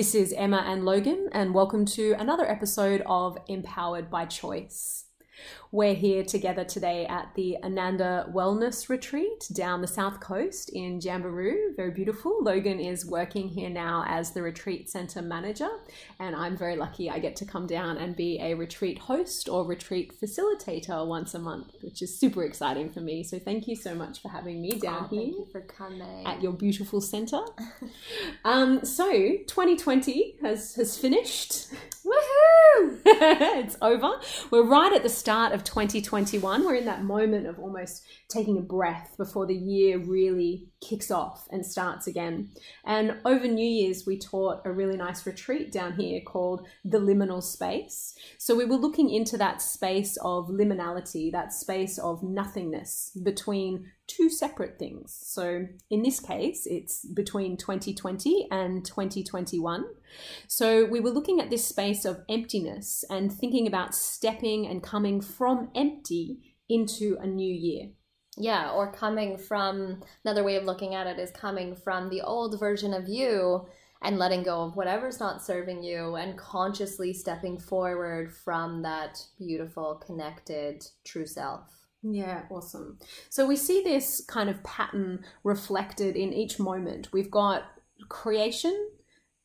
This is Emma and Logan, and welcome to another episode of Empowered by Choice. We're here together today at the Ananda Wellness Retreat down the south coast in Jamberoo. Very beautiful. Logan is working here now as the retreat center manager, and I'm very lucky I get to come down and be a retreat host or retreat facilitator once a month, which is super exciting for me. So thank you so much for having me down oh, here. For coming. At your beautiful center. um, so 2020 has, has finished. Woohoo! it's over. We're right at the start of 2021. We're in that moment of almost taking a breath before the year really kicks off and starts again. And over New Year's, we taught a really nice retreat down here called the liminal space. So we were looking into that space of liminality, that space of nothingness between two separate things. So in this case, it's between 2020 and 2021. So we were looking at this space of emptiness and thinking about stepping and coming from empty into a new year. Yeah, or coming from another way of looking at it is coming from the old version of you and letting go of whatever's not serving you and consciously stepping forward from that beautiful, connected, true self. Yeah, awesome. So we see this kind of pattern reflected in each moment. We've got creation,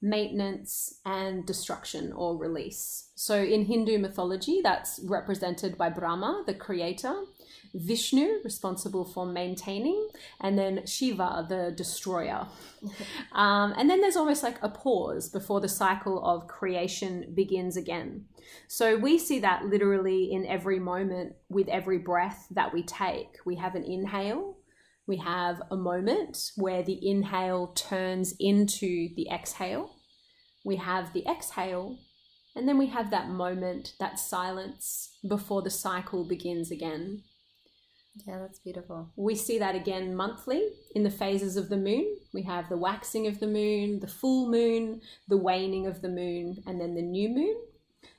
maintenance, and destruction or release. So in Hindu mythology, that's represented by Brahma, the creator, Vishnu, responsible for maintaining, and then Shiva, the destroyer. um, and then there's almost like a pause before the cycle of creation begins again. So we see that literally in every moment with every breath that we take. We have an inhale, we have a moment where the inhale turns into the exhale. We have the exhale, and then we have that moment, that silence before the cycle begins again. Yeah, that's beautiful. We see that again monthly in the phases of the moon. We have the waxing of the moon, the full moon, the waning of the moon, and then the new moon.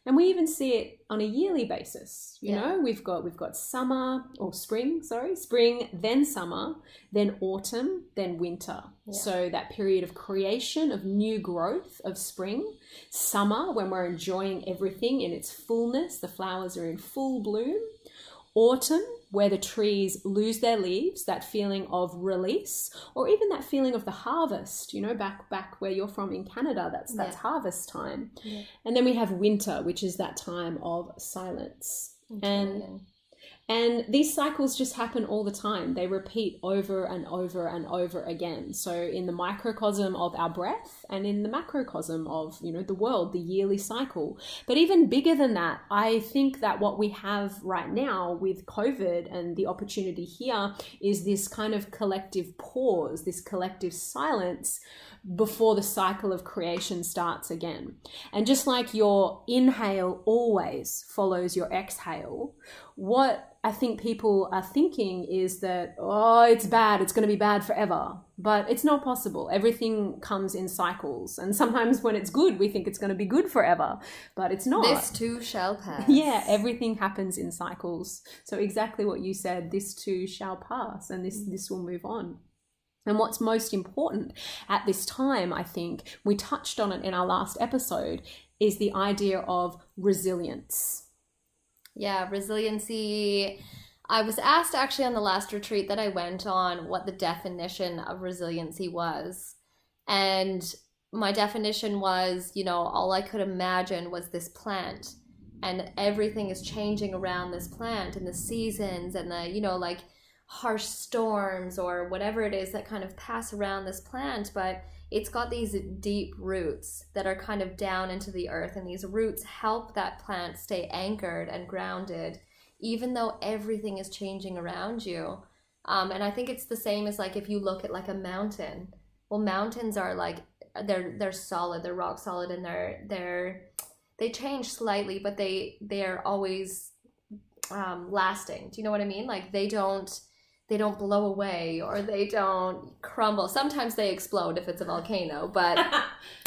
And we even see it on a yearly basis. You Yeah. know, we've got we've got summer or spring, sorry, spring, then summer, then autumn, then winter. Yeah. So that period of creation, of new growth, of spring, summer when we're enjoying everything in its fullness, the flowers are in full bloom. Autumn, where the trees lose their leaves, that feeling of release, or even that feeling of the harvest, you know, back back where you're from in Canada, that's that's Yeah. harvest time. Yeah. And then we have winter, which is that time of silence. And Brilliant. And these cycles just happen all the time. They repeat over and over and over again. So in the microcosm of our breath and in the macrocosm of, you know, the world, the yearly cycle. But even bigger than that, I think that what we have right now with COVID and the opportunity here is this kind of collective pause, this collective silence before the cycle of creation starts again. And just like your inhale always follows your exhale, what I think people are thinking is that, oh, it's bad, it's going to be bad forever. But it's not possible. Everything comes in cycles. And sometimes when it's good, we think it's going to be good forever, but it's not. This too shall pass. Yeah, everything happens in cycles. So exactly what you said, this too shall pass and this this will move on. And what's most important at this time, I think, we touched on it in our last episode, is the idea of resilience. Yeah, resiliency. I was asked actually on the last retreat that I went on what the definition of resiliency was. And my definition was, you know, all I could imagine was this plant and everything is changing around this plant and the seasons and the, you know, like harsh storms or whatever it is that kind of pass around this plant, but it's got these deep roots that are kind of down into the earth and these roots help that plant stay anchored and grounded even though everything is changing around you. Um, and I think it's the same as like if you look at like a mountain. Well, mountains are like they're they're solid, they're rock solid, and they're they're they change slightly, but they they are always um, lasting. Do you know what I mean? Like they don't they don't blow away or they don't crumble. Sometimes they explode if it's a volcano, but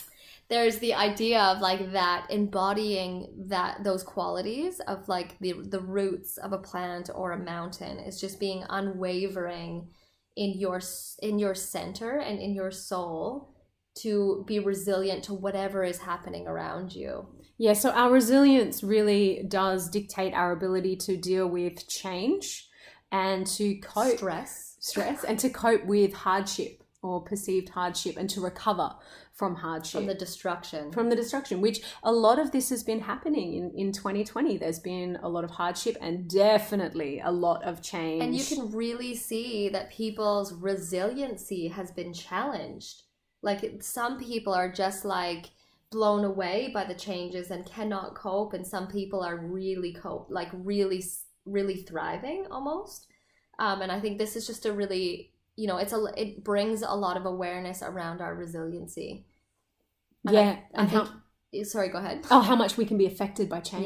there's the idea of like that embodying that those qualities of like the the roots of a plant or a mountain is just being unwavering in your in your center and in your soul to be resilient to whatever is happening around you. Yeah, so our resilience really does dictate our ability to deal with change and to cope Stress. stress and to cope with hardship or perceived hardship and to recover from hardship From the destruction. from the destruction which a lot of this has been happening in, in 2020 there's been a lot of hardship and definitely a lot of change And you can really see that people's resiliency has been challenged. Like some people are just like blown away by the changes and cannot cope, and some people are really cope, like really, really thriving almost. Um, and I think this is just a really, you know, it's a it brings a lot of awareness around our resiliency. And yeah I and how, Sorry, go ahead. oh how much we can be affected by change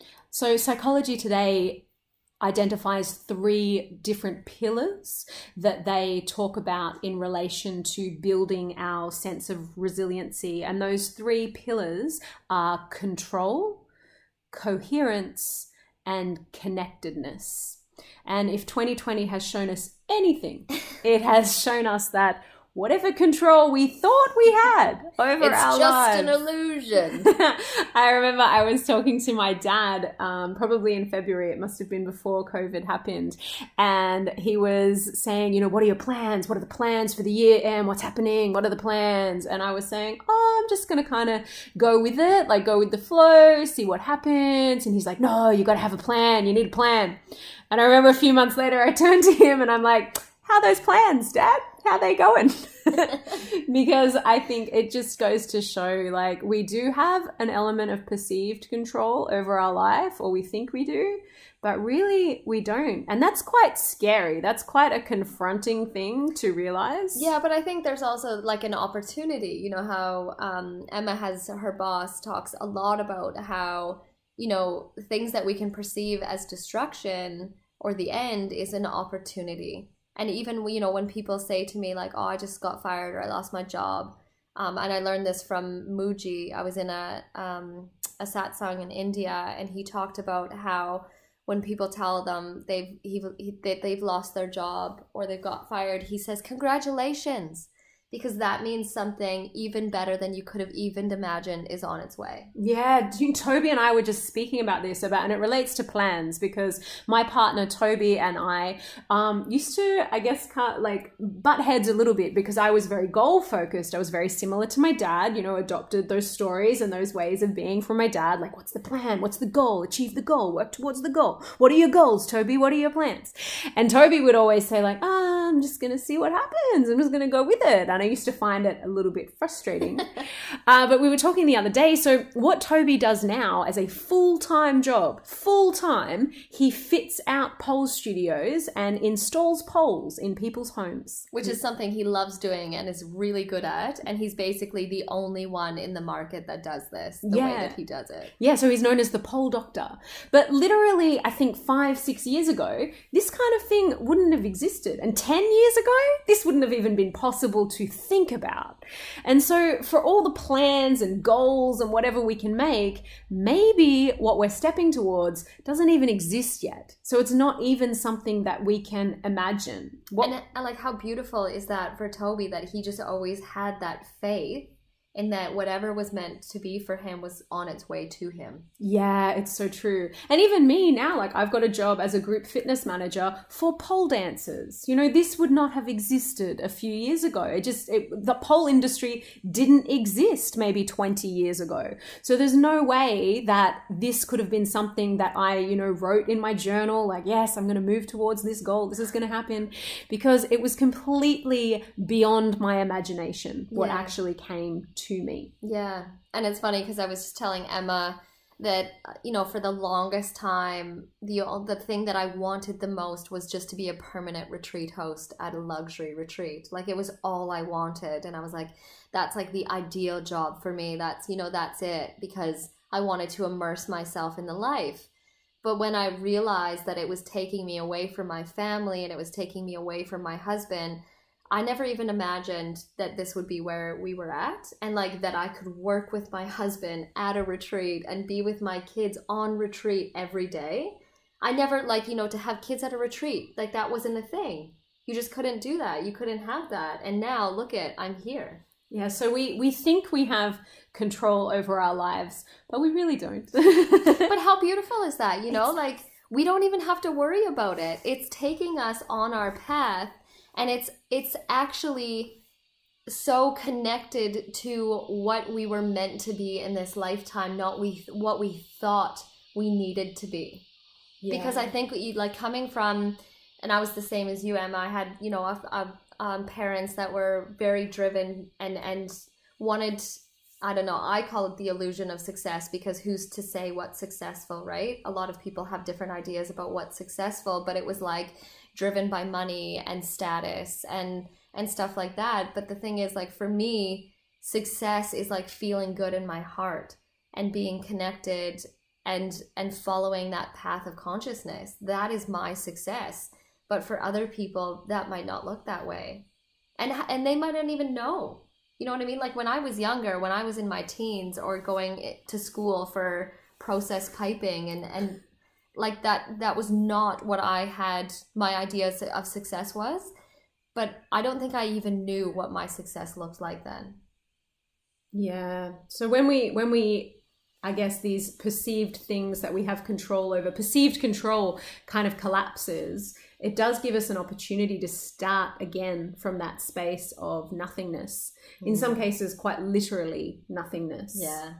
Yeah. so psychology today identifies three different pillars that they talk about in relation to building our sense of resiliency and those three pillars are control coherence and connectedness. And if 2020 has shown us anything it has shown us that whatever control we thought we had over It's our just an illusion. I remember I was talking to my dad, um, probably in February. It must have been before COVID happened, and he was saying, you know, what are your plans? What are the plans for the year? And what's happening? What are the plans? And I was saying, oh, I'm just gonna kind of go with it, like go with the flow, see what happens. And he's like, no, you got to have a plan. You need a plan. And I remember a few months later, I turned to him and I'm like, how are those plans, Dad? How they going? because I think it just goes to show like we do have an element of perceived control over our life, or we think we do, but really we don't. And that's quite scary. That's quite a confronting thing to realize. Yeah, but I think there's also like an opportunity. You know how um, Emma has her boss talks a lot about how you know things that we can perceive as destruction or the end is an opportunity. And even you know when people say to me like, "Oh, I just got fired or I lost my job," um, and I learned this from Mooji. I was in a um, a satsang in India, and he talked about how when people tell them they've he, he, they, they've lost their job or they've got fired, he says congratulations because that means something even better than you could have even imagined is on its way. Yeah, Toby and I were just speaking about this about, and it relates to plans because my partner Toby and I um, used to, I guess, kind of like butt heads a little bit because I was very goal focused. I was very similar to my dad, you know, adopted those stories and those ways of being from my dad. Like, what's the plan? What's the goal? Achieve the goal. Work towards the goal. What are your goals, Toby? What are your plans? And Toby would always say like, ah, I'm just gonna see what happens. I'm just gonna go with it. And I used to find it a little bit frustrating. Uh, but we were talking the other day. So, what Toby does now as a full time job, full time, he fits out pole studios and installs poles in people's homes. Which is something he loves doing and is really good at. And he's basically the only one in the market that does this the way that he does it. Yeah, so he's known as the pole doctor. But literally, I think five, six years ago, this kind of thing wouldn't have existed. And 10 years ago, this wouldn't have even been possible to think about. And so, for all the plans and goals and whatever we can make, maybe what we're stepping towards doesn't even exist yet. So, it's not even something that we can imagine. What, And, like how beautiful is that for Toby that he just always had that faith in that whatever was meant to be for him was on its way to him. Yeah, it's so true. And even me now, like I've got a job as a group fitness manager for pole dancers. You know, this would not have existed a few years ago. It just, it, the pole industry didn't exist maybe 20 years ago. So there's no way that this could have been something that I, you know, wrote in my journal, like, yes, I'm going to move towards this goal. This is going to happen because it was completely beyond my imagination what Yeah. actually came to me. Yeah. And it's funny because I was just telling Emma that you know for the longest time the the thing that I wanted the most was just to be a permanent retreat host at a luxury retreat like it was all I wanted and I was like that's like the ideal job for me that's you know that's it because I wanted to immerse myself in the life but when I realized that it was taking me away from my family and it was taking me away from my husband I never even imagined that this would be where we were at and like that I could work with my husband at a retreat and be with my kids on retreat every day. I never like, you know, to have kids at a retreat, like that wasn't a thing. You just couldn't do that. You couldn't have that. And now look at I'm here. Yeah, so we we think we have control over our lives, but we really don't. but how beautiful is that? You know, like we don't even have to worry about it. It's taking us on our path and it's it's actually so connected to what we were meant to be in this lifetime, not we what we thought we needed to be. Yeah. Because I think you like coming from, and I was the same as you, Emma. I had you know a, a, um, parents that were very driven and and wanted. I don't know. I call it the illusion of success because who's to say what's successful, right? A lot of people have different ideas about what's successful, but it was like driven by money and status and and stuff like that. But the thing is, like, for me, success is like feeling good in my heart and being connected and and following that path of consciousness. That is my success. But for other people that might not look that way. And and they might not even know. You know what i mean? Like when i was younger when i was in my teens or going to school for process piping and and like that that was not what i had my ideas of success was but I don't think I even knew what my success looked like then. Yeah. So when we when we I guess these perceived things that we have control over, perceived control kind of collapses, it does give us an opportunity to start again from that space of nothingness. In some mm. cases, quite literally nothingness. Yeah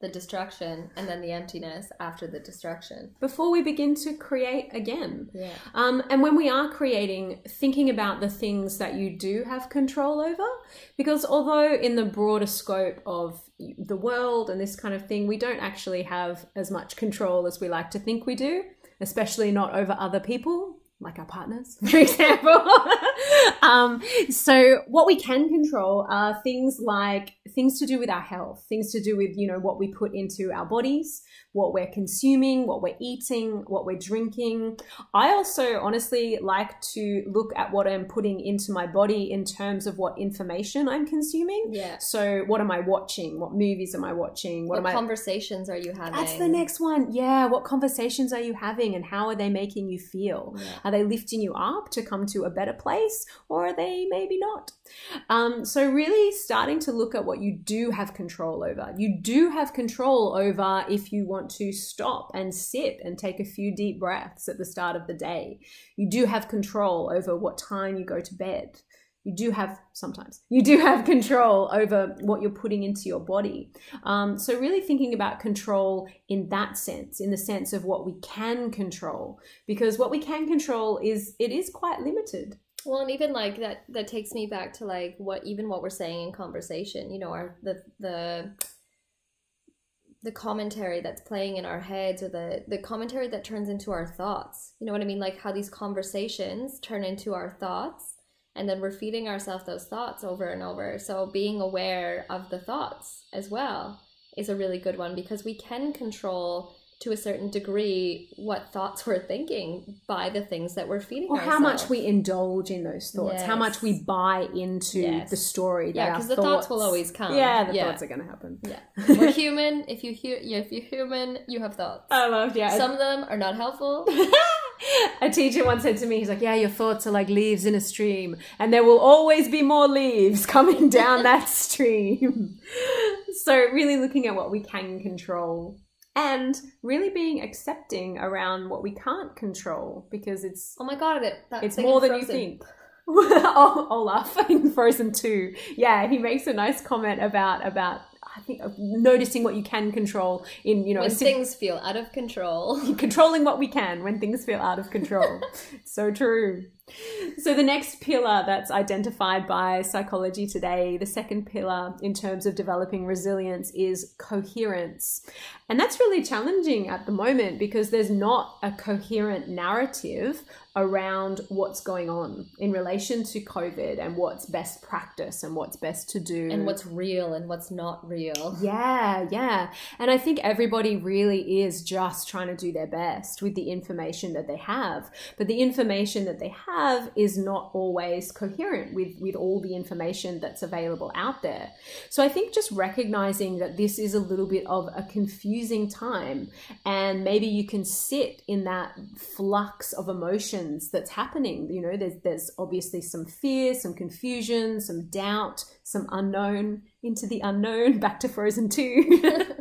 the destruction and then the emptiness after the destruction before we begin to create again. Yeah. Um, and when we are creating thinking about the things that you do have control over because although in the broader scope of the world and this kind of thing we don't actually have as much control as we like to think we do especially not over other people like our partners, for example. um, so what we can control are things like things to do with our health, things to do with, you know, what we put into our bodies, what we're consuming, what we're eating, what we're drinking. I also honestly like to look at what I'm putting into my body in terms of what information I'm consuming. Yeah. So what am I watching? What movies am I watching? What, what conversations I... are you having? That's the next one. Yeah. What conversations are you having and how are they making you feel? Yeah. Are they lifting you up to come to a better place or are they maybe not? Um, so really starting to look at what you do have control over. You do have control over if you want to stop and sit and take a few deep breaths at the start of the day. You do have control over what time you go to bed. You do have sometimes you do have control over what you're putting into your body. Um, so really thinking about control in that sense, in the sense of what we can control, because what we can control is it is quite limited. Well, and even like that that takes me back to like what even what we're saying in conversation. You know, our the the the commentary that's playing in our heads or the the commentary that turns into our thoughts. You know what i mean? Like how these conversations turn into our thoughts and then we're feeding ourselves those thoughts over and over. So being aware of the thoughts as well is a really good one because we can control to a certain degree what thoughts we're thinking by the things that we're feeding or ourselves. how much we indulge in those thoughts. Yes. how much we buy into yes. the story yeah because the thoughts, thoughts, will always come. Yeah the yeah. thoughts are going to happen. Yeah. We're human. If you hear yeah, if you're human you have thoughts. I love yeah. Some of them are not helpful. A teacher once said to me he's like yeah your thoughts are like leaves in a stream and there will always be more leaves coming down that stream. So really looking at what we can control and really being accepting around what we can't control because it's oh my god it it's more than you think. Oh, Olaf in Frozen 2 yeah he makes a nice comment about about I think noticing what you can control in you know when things feel out of control. Controlling what we can when things feel out of control. So true so, the next pillar that's identified by Psychology Today, the second pillar in terms of developing resilience is coherence. And that's really challenging at the moment because there's not a coherent narrative around what's going on in relation to COVID and what's best practice and what's best to do. And what's real and what's not real. Yeah, yeah. And I think everybody really is just trying to do their best with the information that they have. But the information that they have have is not always coherent with with all the information that's available out there. So i think just recognizing that this is a little bit of a confusing time and maybe you can sit in that flux of emotions that's happening. You know there's there's obviously some fear some confusion some doubt some unknown into the unknown back to frozen 2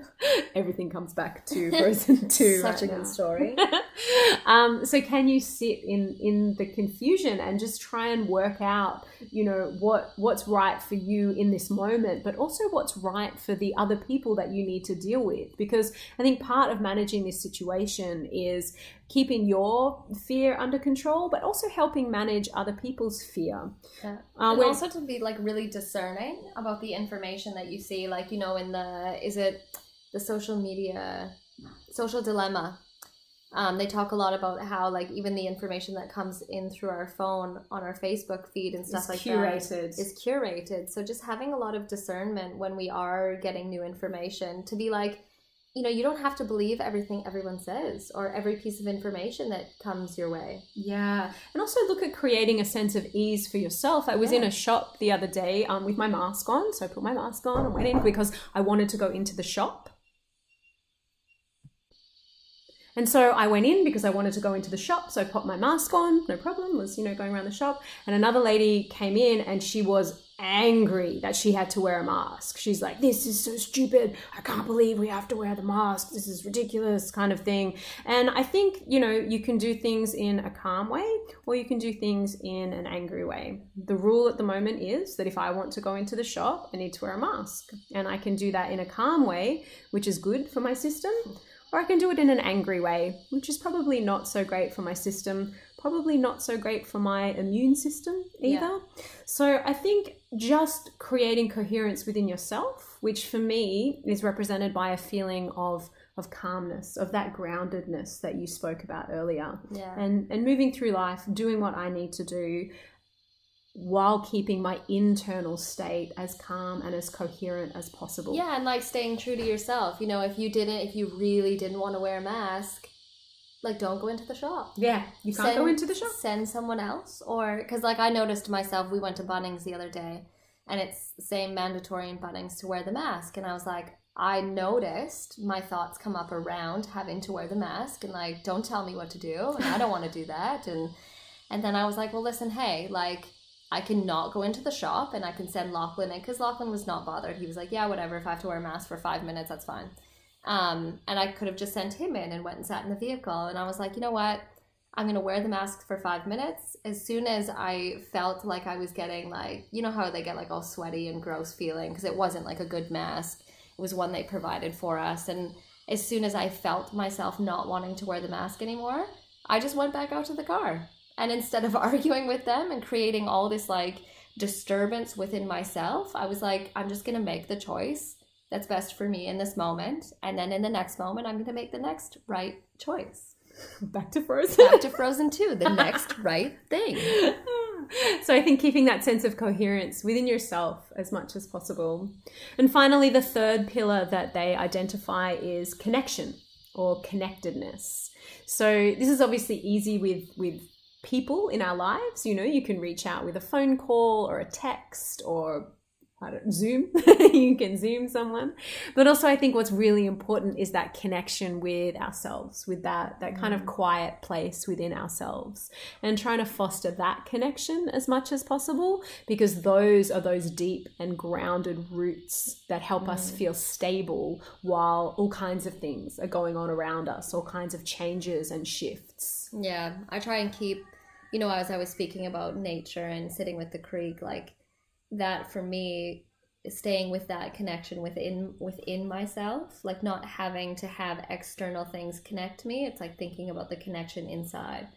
everything comes back to frozen 2 Such right a now. good story. um, so can you sit in in the confusion and just try and work out you know what what's right for you in this moment but also what's right for the other people that you need to deal with because i think part of managing this situation is keeping your fear under control but also helping manage other people's fear Yeah. uh, and also to be like really discerning about the information that you see like you know in the is it the social media social dilemma. Um, they talk a lot about how like even the information that comes in through our phone on our facebook feed and stuff like curated. that is curated. So just having a lot of discernment when we are getting new information to be like you know you don't have to believe everything everyone says or every piece of information that comes your way. Yeah, and also look at creating a sense of ease for yourself. I was in a shop the other day um, with my mask on, so I put my mask on and went in because I wanted to go into the shop. And so I went in because I wanted to go into the shop, so I popped my mask on, no problem, was, you know, going around the shop. And another lady came in and she was angry that she had to wear a mask. She's like, This is so stupid. I can't believe we have to wear the mask. This is ridiculous, kind of thing. And I think, you know, you can do things in a calm way or you can do things in an angry way. The rule at the moment is that if I want to go into the shop, I need to wear a mask. And I can do that in a calm way, which is good for my system. Or I can do it in an angry way, which is probably not so great for my system, probably not so great for my immune system either. So I think just creating coherence within yourself, which for me is represented by a feeling of of calmness, of that groundedness that you spoke about earlier. yeah And and moving through life, doing what I need to do while keeping my internal state as calm and as coherent as possible. Yeah, and like staying true to yourself. You know, if you didn't, if you really didn't want to wear a mask, like don't go into the shop. Yeah, you can't go into the shop. Send someone else, or because like I noticed myself, we went to Bunnings the other day, and it's the same mandatory in Bunnings to wear the mask, and I was like, I noticed my thoughts come up around having to wear the mask, and like, don't tell me what to do, and I don't want to do that, and and then I was like, well, listen, hey, like. I cannot go into the shop and I can send Lachlan in because Lachlan was not bothered. He was like, yeah, whatever. If I have to wear a mask for five minutes, that's fine. Um, and I could have just sent him in and went and sat in the vehicle. And I was like, you know what? I'm going to wear the mask for five minutes. As soon as I felt like I was getting like, you know how they get like all sweaty and gross feeling because it wasn't like a good mask. It was one they provided for us. And as soon as I felt myself not wanting to wear the mask anymore, I just went back out to the car. And instead of arguing with them and creating all this like disturbance within myself, I was like, I'm just going to make the choice that's best for me in this moment. And then in the next moment, I'm going to make the next right choice. Back to Frozen. Back to Frozen 2, the next right thing. so I think keeping that sense of coherence within yourself as much as possible. And finally, the third pillar that they identify is connection or connectedness. So this is obviously easy with with people in our lives. You know, you can reach out with a phone call or a text or I don't Zoom. you can Zoom someone. But also I think what's really important is that connection with ourselves, with that that kind of mm. quiet place within ourselves. And trying to foster that connection as much as possible because those are those deep and grounded roots that help us mm. feel stable while all kinds of things are going on around us, all kinds of changes and shifts. Yeah, I try and keep, you know, as I was speaking about nature and sitting with the creek, like that for me, staying with that connection within within myself, like not having to have external things connect me. It's like thinking about the connection inside,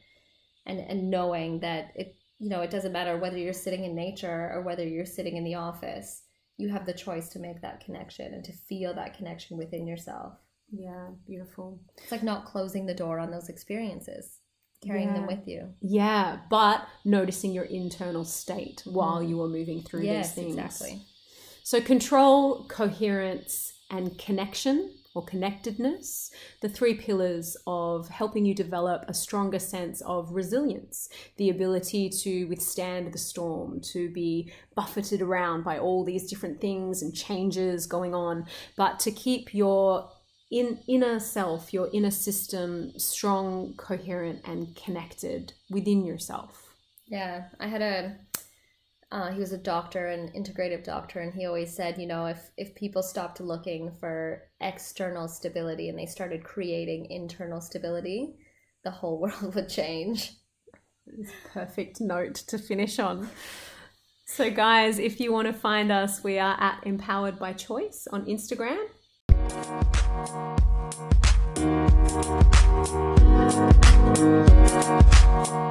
and and knowing that it, you know, it doesn't matter whether you're sitting in nature or whether you're sitting in the office. You have the choice to make that connection and to feel that connection within yourself. Yeah, beautiful. It's like not closing the door on those experiences, carrying them with you. Yeah, but noticing your internal state while mm. you are moving through yes, these things. exactly. So control, coherence, and connection or connectedness, the three pillars of helping you develop a stronger sense of resilience, the ability to withstand the storm, to be buffeted around by all these different things and changes going on, but to keep your in inner self, your inner system strong, coherent, and connected within yourself. Yeah, I had a uh, he was a doctor, an integrative doctor, and he always said, you know, if if people stopped looking for external stability and they started creating internal stability, the whole world would change. Perfect note to finish on. So, guys, if you want to find us, we are at Empowered by Choice on Instagram. Thank you.